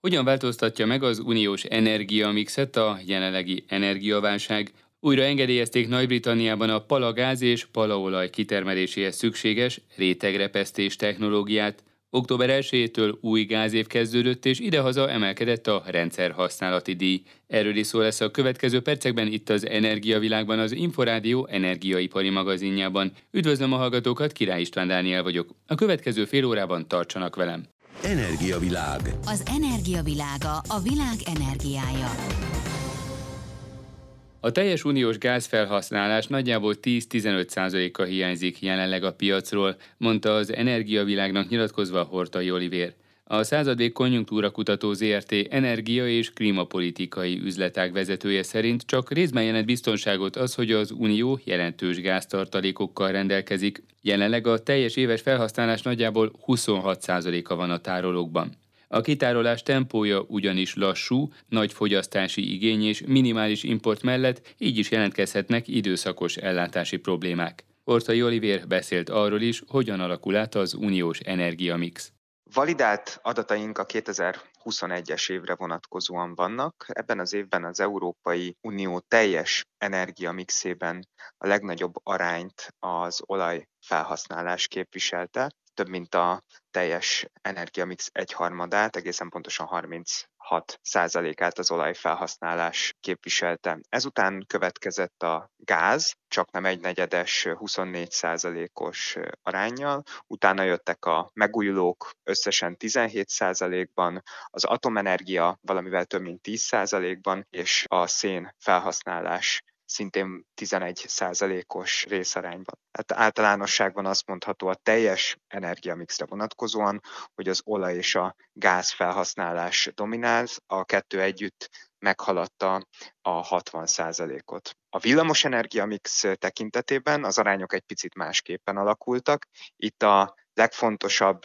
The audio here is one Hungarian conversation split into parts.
Hogyan változtatja meg az uniós energiamixet a jelenlegi energiaválság? Újra engedélyezték Nagy-Britanniában a palagáz és palaolaj kitermeléséhez szükséges rétegrepesztés technológiát. Október 1-től új gázév kezdődött, és idehaza emelkedett a rendszer használati díj. Erről is szó lesz a következő percekben itt az Energiavilágban, az Inforádió energiaipari magazinjában. Üdvözlöm a hallgatókat, Király István Dániel vagyok. A következő fél órában tartsanak velem. Energiavilág. Az energiavilága a világ energiája. A teljes uniós gázfelhasználás nagyjából 10-15%-a hiányzik jelenleg a piacról, mondta az Energiavilágnak nyilatkozva Hortai Olivér. A századvég konjunktúra kutató ZRT energia- és klímapolitikai üzletág vezetője szerint csak részben jelent biztonságot az, hogy az Unió jelentős gáztartalékokkal rendelkezik. Jelenleg a teljes éves felhasználás nagyjából 26%-a van a tárolókban. A kitárolás tempója ugyanis lassú, nagy fogyasztási igény és minimális import mellett így is jelentkezhetnek időszakos ellátási problémák. Ortai Olivér beszélt arról is, hogyan alakul át az uniós energiamix. Validált adataink a 2021-es évre vonatkozóan vannak. Ebben az évben az Európai Unió teljes energiamixében a legnagyobb arányt az olaj felhasználás képviselte, több mint a teljes energiamix egyharmadát, egészen pontosan 36 százalékát az olajfelhasználás képviselte. Ezután következett a gáz, csak nem egy negyedes 24 százalékos arányjal, utána jöttek a megújulók összesen 17 százalékban, az atomenergia valamivel több mint 10 százalékban, és a szén felhasználás szintén 11 százalékos részarányban. Hát általánosságban azt mondható a teljes energiamixre vonatkozóan, hogy az olaj és a gáz felhasználás dominál, a kettő együtt meghaladta a 60 százalékot. A villamos energiamix tekintetében az arányok egy picit másképpen alakultak. Itt a legfontosabb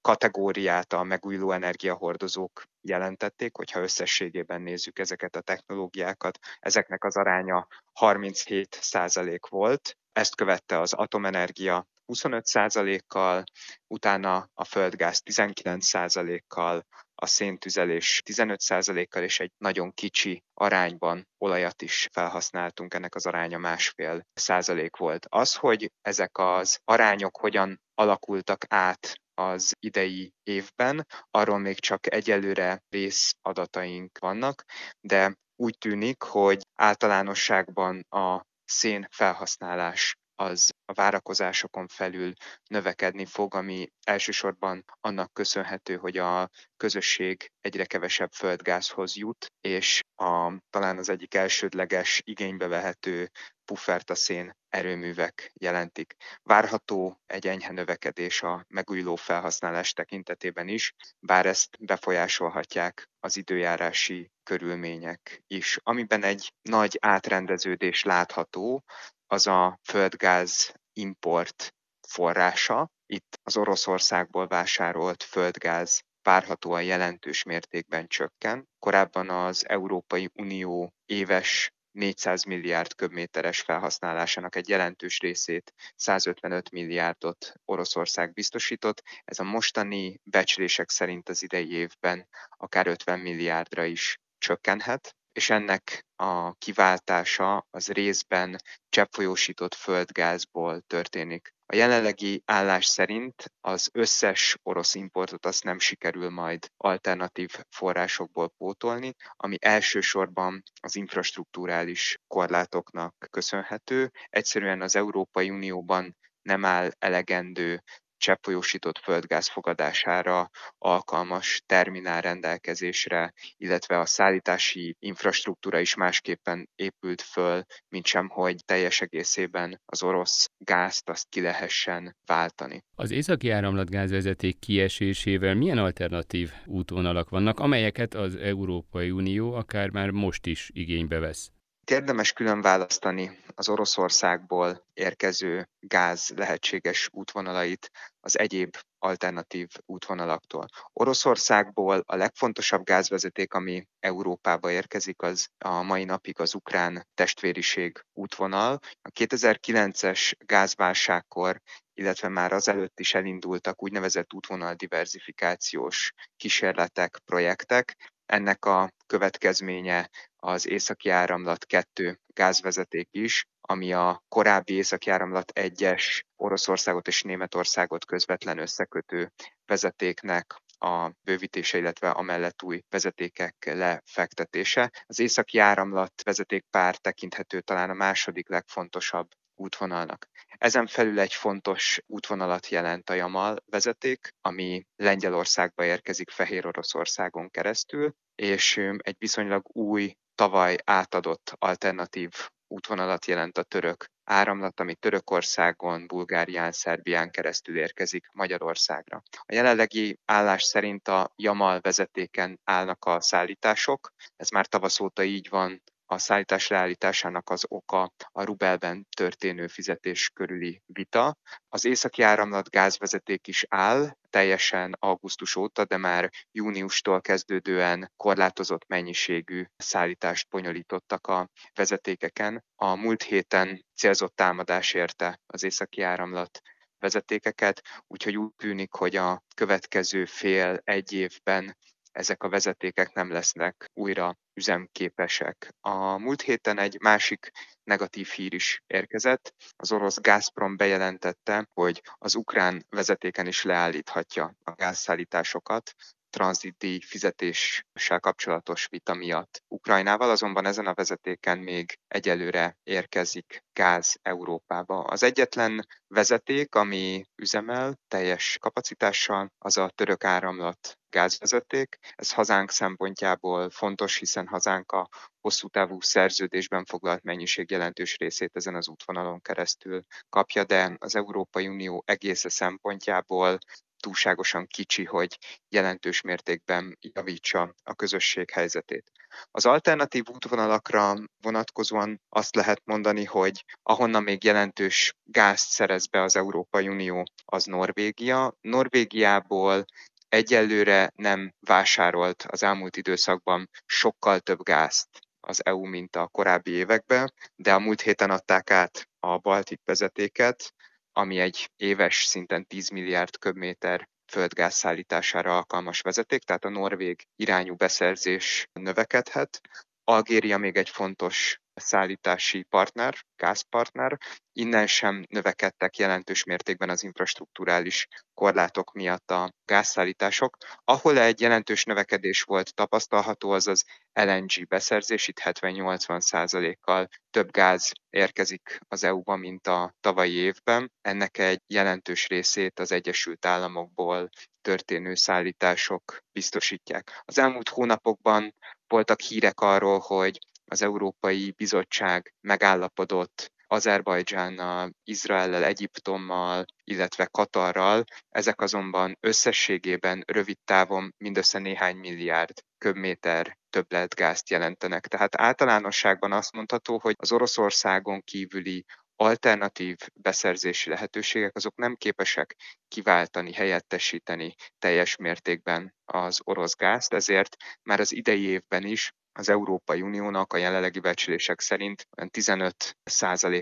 kategóriát a megújuló energiahordozók jelentették, hogyha összességében nézzük ezeket a technológiákat, ezeknek az aránya 37 százalék volt, ezt követte az atomenergia 25%-kal, utána a földgáz 19%-kal, a széntüzelés 15%-kal, és egy nagyon kicsi arányban olajat is felhasználtunk, ennek az aránya másfél százalék volt. Az, hogy ezek az arányok hogyan alakultak át az idei évben, arról még csak egyelőre részadataink vannak, de úgy tűnik, hogy általánosságban a szén felhasználás az a várakozásokon felül növekedni fog, ami elsősorban annak köszönhető, hogy a közösség egyre kevesebb földgázhoz jut, és a, talán az egyik elsődleges igénybe vehető puffert a szén erőművek jelentik. Várható egy enyhe növekedés a megújuló felhasználás tekintetében is, bár ezt befolyásolhatják az időjárási körülmények is. Amiben egy nagy átrendeződés látható, az a földgáz import forrása. Itt az Oroszországból vásárolt földgáz várhatóan jelentős mértékben csökken. Korábban az Európai Unió éves 400 milliárd köbméteres felhasználásának egy jelentős részét, 155 milliárdot Oroszország biztosított. Ez a mostani becslések szerint az idei évben akár 50 milliárdra is csökkenhet és ennek a kiváltása az részben cseppfolyósított földgázból történik. A jelenlegi állás szerint az összes orosz importot azt nem sikerül majd alternatív forrásokból pótolni, ami elsősorban az infrastruktúrális korlátoknak köszönhető. Egyszerűen az Európai Unióban nem áll elegendő cseppfolyósított földgáz fogadására alkalmas terminál rendelkezésre, illetve a szállítási infrastruktúra is másképpen épült föl, mint sem, hogy teljes egészében az orosz gázt azt ki lehessen váltani. Az északi áramlatgázvezeték kiesésével milyen alternatív útvonalak vannak, amelyeket az Európai Unió akár már most is igénybe vesz? Érdemes külön választani az Oroszországból érkező gáz lehetséges útvonalait az egyéb alternatív útvonalaktól. Oroszországból a legfontosabb gázvezeték, ami Európába érkezik, az a mai napig az ukrán testvériség útvonal. A 2009-es gázválságkor illetve már azelőtt is elindultak úgynevezett útvonal diversifikációs kísérletek, projektek. Ennek a következménye az északi áramlat 2 gázvezeték is, ami a korábbi északi áramlat 1-es Oroszországot és Németországot közvetlen összekötő vezetéknek a bővítése, illetve amellett új vezetékek lefektetése. Az északi áramlat vezetékpár tekinthető talán a második legfontosabb útvonalnak. Ezen felül egy fontos útvonalat jelent a Jamal vezeték, ami Lengyelországba érkezik Fehér Oroszországon keresztül, és egy viszonylag új, tavaly átadott alternatív útvonalat jelent a török áramlat, ami Törökországon, Bulgárián, Szerbián keresztül érkezik Magyarországra. A jelenlegi állás szerint a Jamal vezetéken állnak a szállítások, ez már tavasz óta így van, a szállítás leállításának az oka a rubelben történő fizetés körüli vita. Az északi áramlat gázvezeték is áll, teljesen augusztus óta, de már júniustól kezdődően korlátozott mennyiségű szállítást bonyolítottak a vezetékeken. A múlt héten célzott támadás érte az északi áramlat vezetékeket, úgyhogy úgy tűnik, hogy a következő fél egy évben ezek a vezetékek nem lesznek újra üzemképesek. A múlt héten egy másik negatív hír is érkezett. Az orosz Gazprom bejelentette, hogy az ukrán vezetéken is leállíthatja a gázszállításokat, tranzitdíj fizetéssel kapcsolatos vita miatt. Ukrajnával azonban ezen a vezetéken még egyelőre érkezik gáz Európába. Az egyetlen vezeték, ami üzemel teljes kapacitással, az a török áramlat gázvezeték. Ez hazánk szempontjából fontos, hiszen hazánk a hosszú távú szerződésben foglalt mennyiség jelentős részét ezen az útvonalon keresztül kapja, de az Európai Unió egész szempontjából túlságosan kicsi, hogy jelentős mértékben javítsa a közösség helyzetét. Az alternatív útvonalakra vonatkozóan azt lehet mondani, hogy ahonnan még jelentős gázt szerez be az Európai Unió, az Norvégia. Norvégiából egyelőre nem vásárolt az elmúlt időszakban sokkal több gázt az EU, mint a korábbi években, de a múlt héten adták át a Baltik vezetéket, ami egy éves szinten 10 milliárd köbméter földgáz szállítására alkalmas vezeték, tehát a norvég irányú beszerzés növekedhet. Algéria még egy fontos szállítási partner, gázpartner. Innen sem növekedtek jelentős mértékben az infrastruktúrális korlátok miatt a gázszállítások. Ahol egy jelentős növekedés volt tapasztalható, az az LNG beszerzés, itt 70-80 százalékkal több gáz érkezik az EU-ba, mint a tavalyi évben. Ennek egy jelentős részét az Egyesült Államokból történő szállítások biztosítják. Az elmúlt hónapokban voltak hírek arról, hogy az Európai Bizottság megállapodott Azerbajdzsánnal, Izraellel, Egyiptommal, illetve Katarral, ezek azonban összességében rövid távon mindössze néhány milliárd köbméter többletgázt jelentenek. Tehát általánosságban azt mondható, hogy az Oroszországon kívüli alternatív beszerzési lehetőségek azok nem képesek kiváltani, helyettesíteni teljes mértékben az orosz gázt, ezért már az idei évben is az Európai Uniónak a jelenlegi becslések szerint 15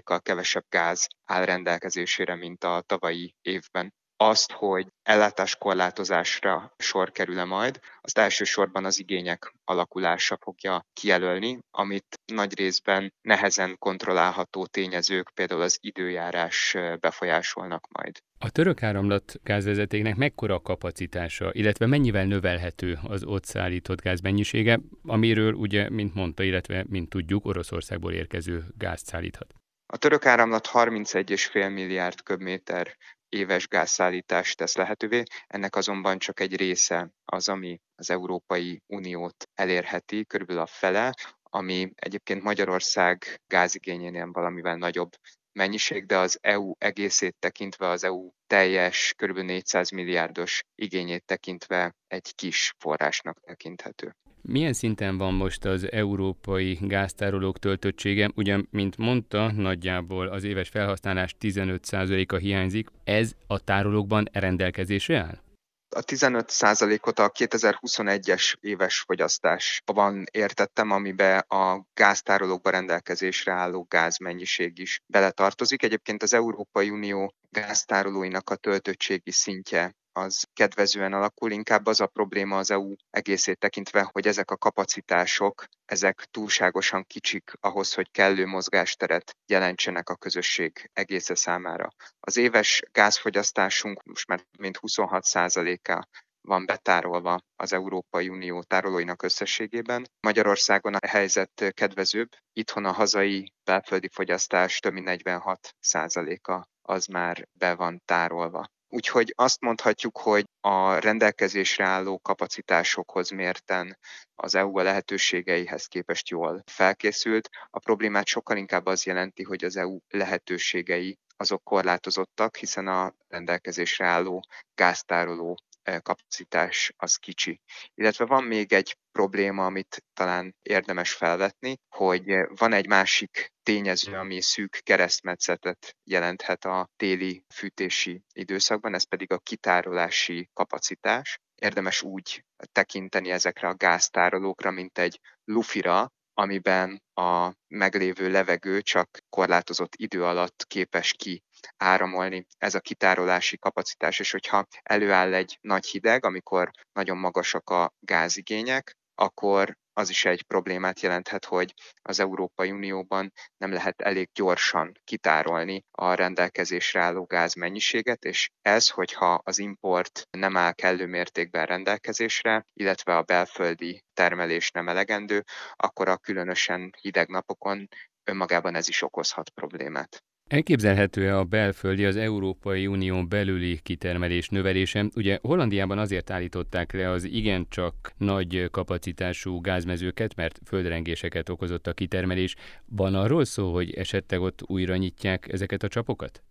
kal kevesebb gáz áll rendelkezésére, mint a tavalyi évben azt, hogy ellátáskorlátozásra sor kerül-e majd, azt elsősorban az igények alakulása fogja kijelölni, amit nagy részben nehezen kontrollálható tényezők, például az időjárás befolyásolnak majd. A török áramlat gázvezetéknek mekkora a kapacitása, illetve mennyivel növelhető az ott szállított gáz mennyisége, amiről ugye, mint mondta, illetve mint tudjuk, Oroszországból érkező gázt szállíthat? A török áramlat 31,5 milliárd köbméter éves gázszállítást tesz lehetővé, ennek azonban csak egy része az, ami az Európai Uniót elérheti, körülbelül a fele, ami egyébként Magyarország gázigényénél valamivel nagyobb mennyiség, de az EU egészét tekintve, az EU teljes kb. 400 milliárdos igényét tekintve egy kis forrásnak tekinthető. Milyen szinten van most az európai gáztárolók töltöttsége? Ugyan, mint mondta, nagyjából az éves felhasználás 15%-a hiányzik. Ez a tárolókban rendelkezésre áll? A 15%-ot a 2021-es éves fogyasztásban értettem, amiben a gáztárolókban rendelkezésre álló gázmennyiség is beletartozik. Egyébként az Európai Unió gáztárolóinak a töltöttségi szintje az kedvezően alakul, inkább az a probléma az EU egészét tekintve, hogy ezek a kapacitások, ezek túlságosan kicsik ahhoz, hogy kellő mozgásteret jelentsenek a közösség egésze számára. Az éves gázfogyasztásunk most már mint 26%-a van betárolva az Európai Unió tárolóinak összességében. Magyarországon a helyzet kedvezőbb, itthon a hazai belföldi fogyasztás több mint 46 a az már be van tárolva. Úgyhogy azt mondhatjuk, hogy a rendelkezésre álló kapacitásokhoz mérten az EU a lehetőségeihez képest jól felkészült. A problémát sokkal inkább az jelenti, hogy az EU lehetőségei azok korlátozottak, hiszen a rendelkezésre álló gáztároló kapacitás az kicsi. Illetve van még egy probléma, amit talán érdemes felvetni, hogy van egy másik tényező, ami szűk keresztmetszetet jelenthet a téli fűtési időszakban, ez pedig a kitárolási kapacitás. Érdemes úgy tekinteni ezekre a gáztárolókra, mint egy lufira, amiben a meglévő levegő csak korlátozott idő alatt képes ki áramolni ez a kitárolási kapacitás, és hogyha előáll egy nagy hideg, amikor nagyon magasak a gázigények, akkor az is egy problémát jelenthet, hogy az Európai Unióban nem lehet elég gyorsan kitárolni a rendelkezésre álló gáz mennyiséget, és ez, hogyha az import nem áll kellő mértékben rendelkezésre, illetve a belföldi termelés nem elegendő, akkor a különösen hideg napokon önmagában ez is okozhat problémát. Elképzelhető-e a belföldi, az Európai Unión belüli kitermelés növelése? Ugye Hollandiában azért állították le az igencsak nagy kapacitású gázmezőket, mert földrengéseket okozott a kitermelés. Van arról szó, hogy esetleg ott újra nyitják ezeket a csapokat?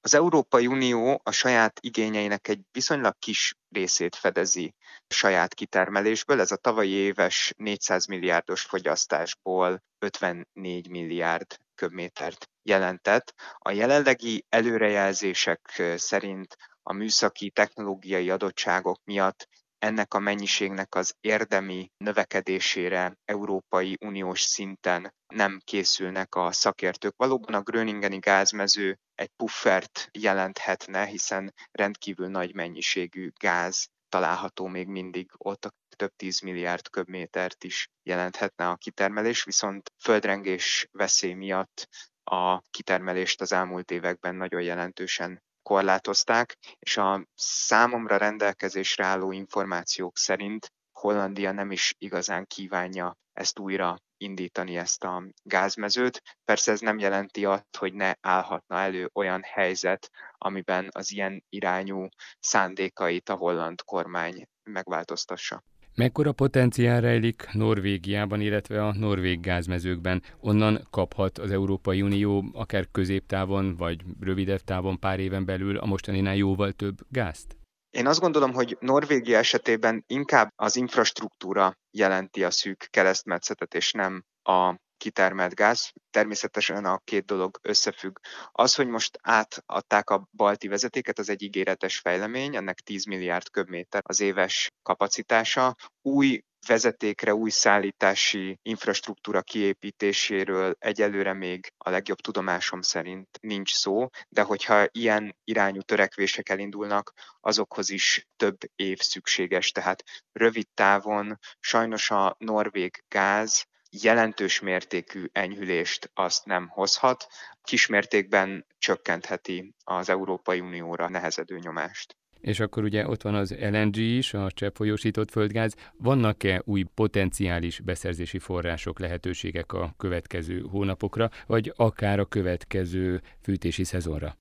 Az Európai Unió a saját igényeinek egy viszonylag kis részét fedezi saját kitermelésből. Ez a tavalyi éves 400 milliárdos fogyasztásból 54 milliárd köbmétert jelentett. A jelenlegi előrejelzések szerint a műszaki technológiai adottságok miatt ennek a mennyiségnek az érdemi növekedésére Európai Uniós szinten nem készülnek a szakértők. Valóban a Gröningeni gázmező egy puffert jelenthetne, hiszen rendkívül nagy mennyiségű gáz található még mindig ott, a több tíz milliárd köbmétert is jelenthetne a kitermelés, viszont földrengés veszély miatt a kitermelést az elmúlt években nagyon jelentősen korlátozták, és a számomra rendelkezésre álló információk szerint Hollandia nem is igazán kívánja ezt újra indítani ezt a gázmezőt. Persze ez nem jelenti azt, hogy ne állhatna elő olyan helyzet, amiben az ilyen irányú szándékait a holland kormány megváltoztassa. Mekkora potenciál rejlik Norvégiában, illetve a norvég gázmezőkben? Onnan kaphat az Európai Unió akár középtávon, vagy rövidebb távon pár éven belül a mostaninál jóval több gázt? Én azt gondolom, hogy Norvégia esetében inkább az infrastruktúra jelenti a szűk keresztmetszetet, és nem a kitermelt gáz. Természetesen a két dolog összefügg. Az, hogy most átadták a balti vezetéket, az egy ígéretes fejlemény, ennek 10 milliárd köbméter az éves kapacitása. Új vezetékre, új szállítási infrastruktúra kiépítéséről egyelőre még a legjobb tudomásom szerint nincs szó, de hogyha ilyen irányú törekvések elindulnak, azokhoz is több év szükséges. Tehát rövid távon sajnos a norvég gáz jelentős mértékű enyhülést azt nem hozhat, kismértékben csökkentheti az Európai Unióra nehezedő nyomást. És akkor ugye ott van az LNG is, a cseppfolyósított földgáz. Vannak-e új potenciális beszerzési források, lehetőségek a következő hónapokra, vagy akár a következő fűtési szezonra?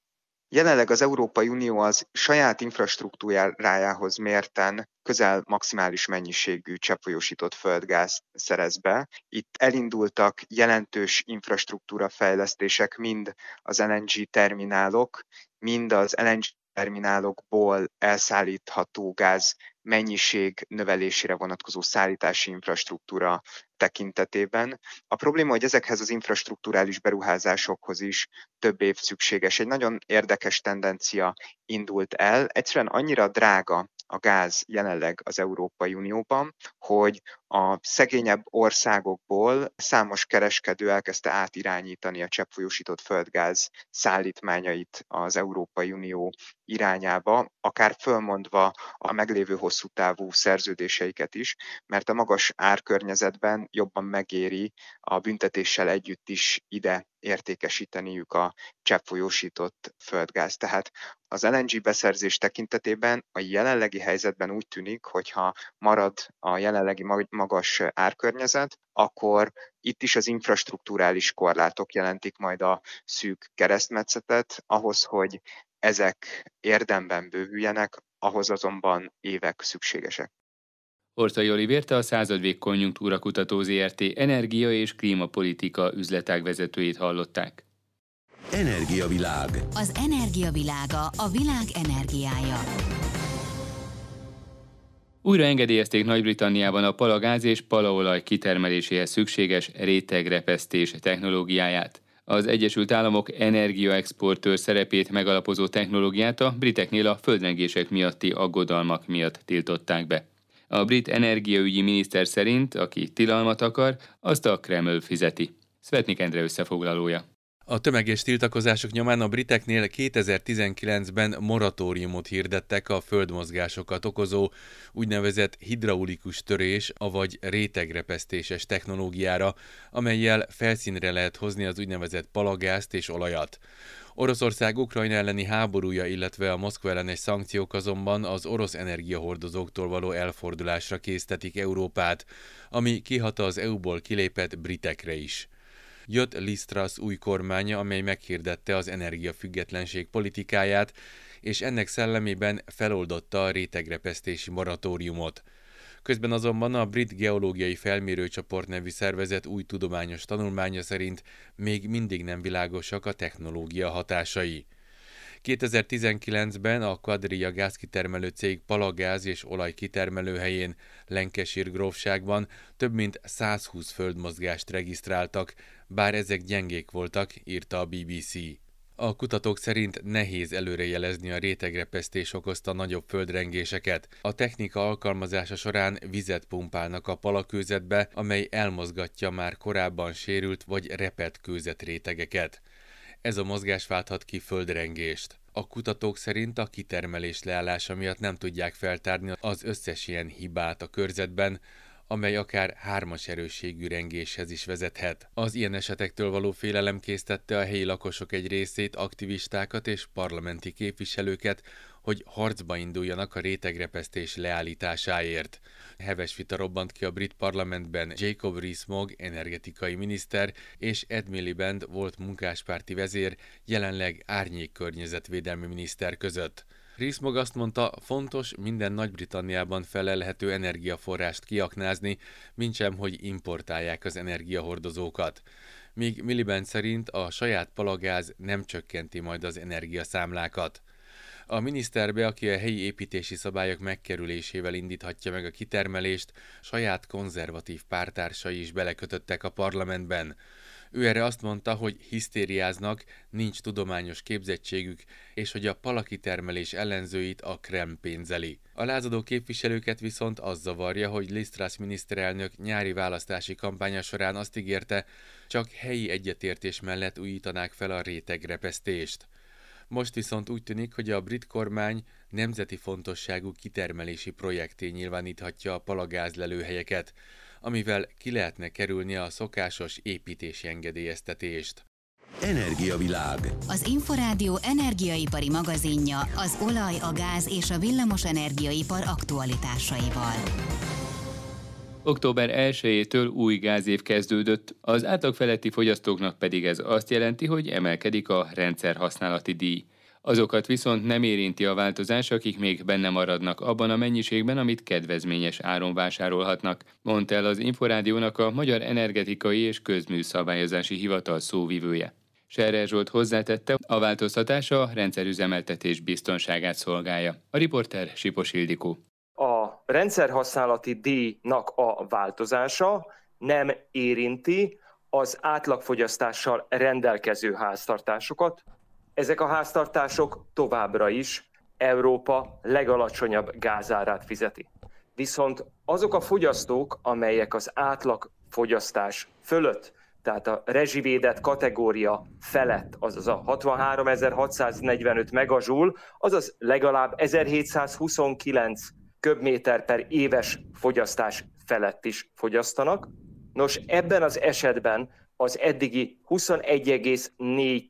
Jelenleg az Európai Unió az saját infrastruktúrájához mérten közel maximális mennyiségű cseppfolyósított földgáz szerez be. Itt elindultak jelentős infrastruktúra fejlesztések mind az LNG terminálok, mind az LNG terminálokból elszállítható gáz mennyiség növelésére vonatkozó szállítási infrastruktúra tekintetében. A probléma, hogy ezekhez az infrastruktúrális beruházásokhoz is több év szükséges. Egy nagyon érdekes tendencia indult el. Egyszerűen annyira drága a gáz jelenleg az Európai Unióban, hogy a szegényebb országokból számos kereskedő elkezdte átirányítani a cseppfolyósított földgáz szállítmányait az Európai Unió irányába, akár fölmondva a meglévő hosszú távú szerződéseiket is, mert a magas árkörnyezetben jobban megéri a büntetéssel együtt is ide értékesíteniük a cseppfolyósított földgáz. Tehát az LNG beszerzés tekintetében a jelenlegi helyzetben úgy tűnik, hogyha marad a jelenlegi magas árkörnyezet, akkor itt is az infrastruktúrális korlátok jelentik majd a szűk keresztmetszetet, ahhoz, hogy ezek érdemben bővüljenek, ahhoz azonban évek szükségesek. Ortai Olivérte a századvég konjunktúra kutató ZRT energia és klímapolitika üzletág vezetőjét hallották. Energiavilág. Az energiavilága a világ energiája. Újra engedélyezték Nagy-Britanniában a palagáz és palaolaj kitermeléséhez szükséges rétegrepesztés technológiáját. Az Egyesült Államok energiaexportőr szerepét megalapozó technológiát a briteknél a földrengések miatti aggodalmak miatt tiltották be. A brit energiaügyi miniszter szerint, aki tilalmat akar, azt a Kreml fizeti. Svetnik Endre összefoglalója. A tömeges tiltakozások nyomán a briteknél 2019-ben moratóriumot hirdettek a földmozgásokat okozó úgynevezett hidraulikus törés, avagy rétegrepesztéses technológiára, amelyel felszínre lehet hozni az úgynevezett palagázt és olajat. Oroszország Ukrajna elleni háborúja, illetve a Moszkva ellenes szankciók azonban az orosz energiahordozóktól való elfordulásra késztetik Európát, ami kihat az EU-ból kilépett britekre is. Jött Lisztrasz új kormánya, amely meghirdette az energiafüggetlenség politikáját, és ennek szellemében feloldotta a rétegrepesztési moratóriumot. Közben azonban a Brit Geológiai Felmérőcsoport nevű szervezet új tudományos tanulmánya szerint még mindig nem világosak a technológia hatásai. 2019-ben a Quadria gázkitermelő cég palagáz és olaj kitermelőhelyén Lenkesír grófságban több mint 120 földmozgást regisztráltak, bár ezek gyengék voltak, írta a BBC. A kutatók szerint nehéz előrejelezni a rétegrepesztés okozta nagyobb földrengéseket. A technika alkalmazása során vizet pumpálnak a palakőzetbe, amely elmozgatja már korábban sérült vagy repett kőzetrétegeket. Ez a mozgás válthat ki földrengést. A kutatók szerint a kitermelés leállása miatt nem tudják feltárni az összes ilyen hibát a körzetben, amely akár hármas erősségű rengéshez is vezethet. Az ilyen esetektől való félelem késztette a helyi lakosok egy részét, aktivistákat és parlamenti képviselőket, hogy harcba induljanak a rétegrepesztés leállításáért. Heves vita robbant ki a brit parlamentben Jacob Rees-Mogg energetikai miniszter és Ed Miliband volt munkáspárti vezér, jelenleg árnyék környezetvédelmi miniszter között. Rees-Mogg azt mondta, fontos minden Nagy-Britanniában felelhető energiaforrást kiaknázni, mintsem, hogy importálják az energiahordozókat. Míg Miliband szerint a saját palagáz nem csökkenti majd az energiaszámlákat. A miniszterbe, aki a helyi építési szabályok megkerülésével indíthatja meg a kitermelést, saját konzervatív pártársai is belekötöttek a parlamentben. Ő erre azt mondta, hogy hisztériáznak, nincs tudományos képzettségük, és hogy a palaki termelés ellenzőit a Krem pénzeli. A lázadó képviselőket viszont az zavarja, hogy Lisztrász miniszterelnök nyári választási kampánya során azt ígérte, csak helyi egyetértés mellett újítanák fel a rétegrepesztést. Most viszont úgy tűnik, hogy a brit kormány nemzeti fontosságú kitermelési projekté nyilváníthatja a palagázlelőhelyeket, amivel ki lehetne kerülni a szokásos építési engedélyeztetést. Energiavilág. Az Inforádió energiaipari magazinja az olaj, a gáz és a villamos energiaipar aktualitásaival. Október 1-től új gázév kezdődött, az átlag feletti fogyasztóknak pedig ez azt jelenti, hogy emelkedik a rendszerhasználati díj. Azokat viszont nem érinti a változás, akik még benne maradnak abban a mennyiségben, amit kedvezményes áron vásárolhatnak, mondta el az Inforádiónak a Magyar Energetikai és Közműszabályozási Hivatal szóvivője. Serre Zsolt hozzátette, a változtatása a rendszerüzemeltetés biztonságát szolgálja. A riporter Sipos Ildikó. A rendszerhasználati díjnak a változása nem érinti az átlagfogyasztással rendelkező háztartásokat. Ezek a háztartások továbbra is Európa legalacsonyabb gázárát fizeti. Viszont azok a fogyasztók, amelyek az átlagfogyasztás fölött, tehát a rezsivédett kategória felett, azaz a 63.645 megazsúl, azaz legalább 1729 köbméter per éves fogyasztás felett is fogyasztanak. Nos, ebben az esetben az eddigi 21,4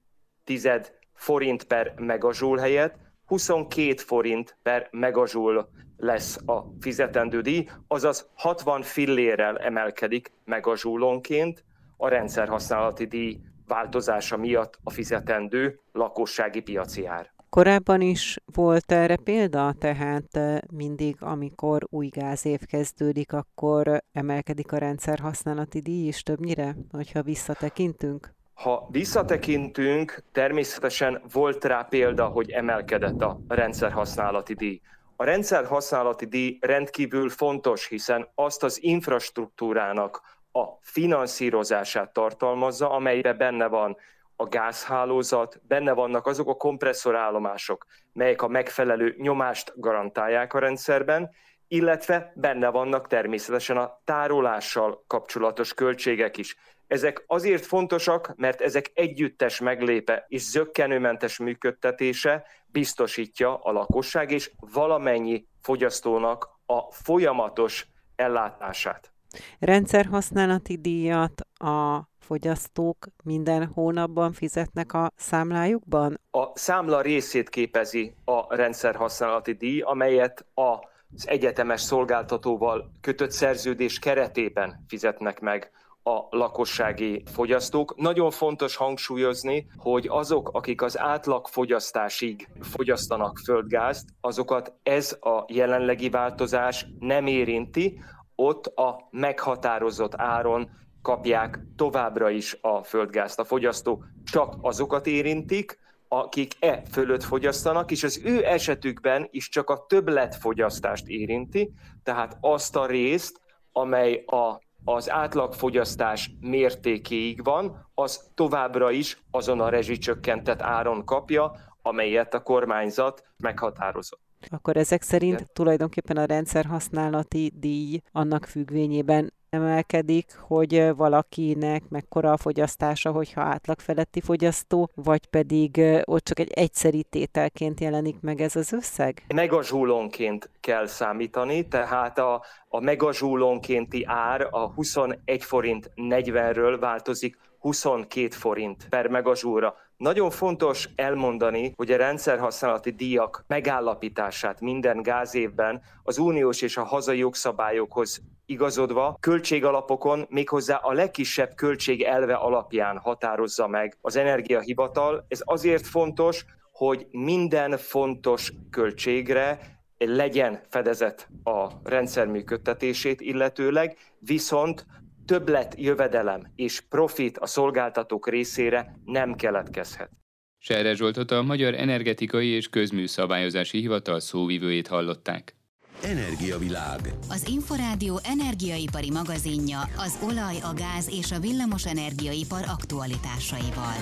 forint per megazsúl helyett 22 forint per megazsúl lesz a fizetendő díj, azaz 60 fillérrel emelkedik megazsúlonként a rendszerhasználati díj változása miatt a fizetendő lakossági piaci ár. Korábban is volt erre példa, tehát mindig, amikor új gázév kezdődik, akkor emelkedik a rendszer használati díj is többnyire, hogyha visszatekintünk? Ha visszatekintünk, természetesen volt rá példa, hogy emelkedett a rendszer használati díj. A rendszer használati díj rendkívül fontos, hiszen azt az infrastruktúrának a finanszírozását tartalmazza, amelyben benne van a gázhálózat, benne vannak azok a kompresszorállomások, melyek a megfelelő nyomást garantálják a rendszerben, illetve benne vannak természetesen a tárolással kapcsolatos költségek is. Ezek azért fontosak, mert ezek együttes meglépe és zöggenőmentes működtetése biztosítja a lakosság és valamennyi fogyasztónak a folyamatos ellátását. Rendszerhasználati díjat a fogyasztók minden hónapban fizetnek a számlájukban? A számla részét képezi a rendszerhasználati díj, amelyet az egyetemes szolgáltatóval kötött szerződés keretében fizetnek meg a lakossági fogyasztók. Nagyon fontos hangsúlyozni, hogy azok, akik az átlag fogyasztásig fogyasztanak földgázt, azokat ez a jelenlegi változás nem érinti, ott a meghatározott áron kapják továbbra is a földgázt. A fogyasztó csak azokat érintik, akik e fölött fogyasztanak, és az ő esetükben is csak a többletfogyasztást érinti, tehát azt a részt, amely a, az átlagfogyasztás mértékéig van, az továbbra is azon a rezsicsökkentett áron kapja, amelyet a kormányzat meghatározott. Akkor ezek szerint Igen. tulajdonképpen a rendszerhasználati díj annak függvényében emelkedik, hogy valakinek mekkora a fogyasztása, hogyha átlag feletti fogyasztó, vagy pedig ott csak egy egyszeri tételként jelenik meg ez az összeg? Megazsúlónként kell számítani, tehát a, a megazsúlónkénti ár a 21 forint 40-ről változik 22 forint per megazsúra. Nagyon fontos elmondani, hogy a rendszerhasználati díjak megállapítását minden gázévben az uniós és a hazai jogszabályokhoz igazodva költségalapokon méghozzá a legkisebb költség elve alapján határozza meg az energiahivatal. Ez azért fontos, hogy minden fontos költségre legyen fedezet a rendszer működtetését illetőleg, viszont többlet jövedelem és profit a szolgáltatók részére nem keletkezhet. Serre Zsoltot a Magyar Energetikai és Közműszabályozási Hivatal szóvivőjét hallották. Energiavilág. Az Inforádió energiaipari magazinja az olaj, a gáz és a villamos energiaipar aktualitásaival.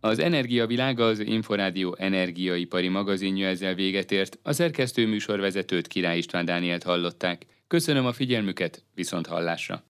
Az Energiavilág az Inforádió energiaipari magazinja ezzel véget ért. A szerkesztő műsorvezetőt Király István Dánielt hallották. Köszönöm a figyelmüket, viszont hallásra!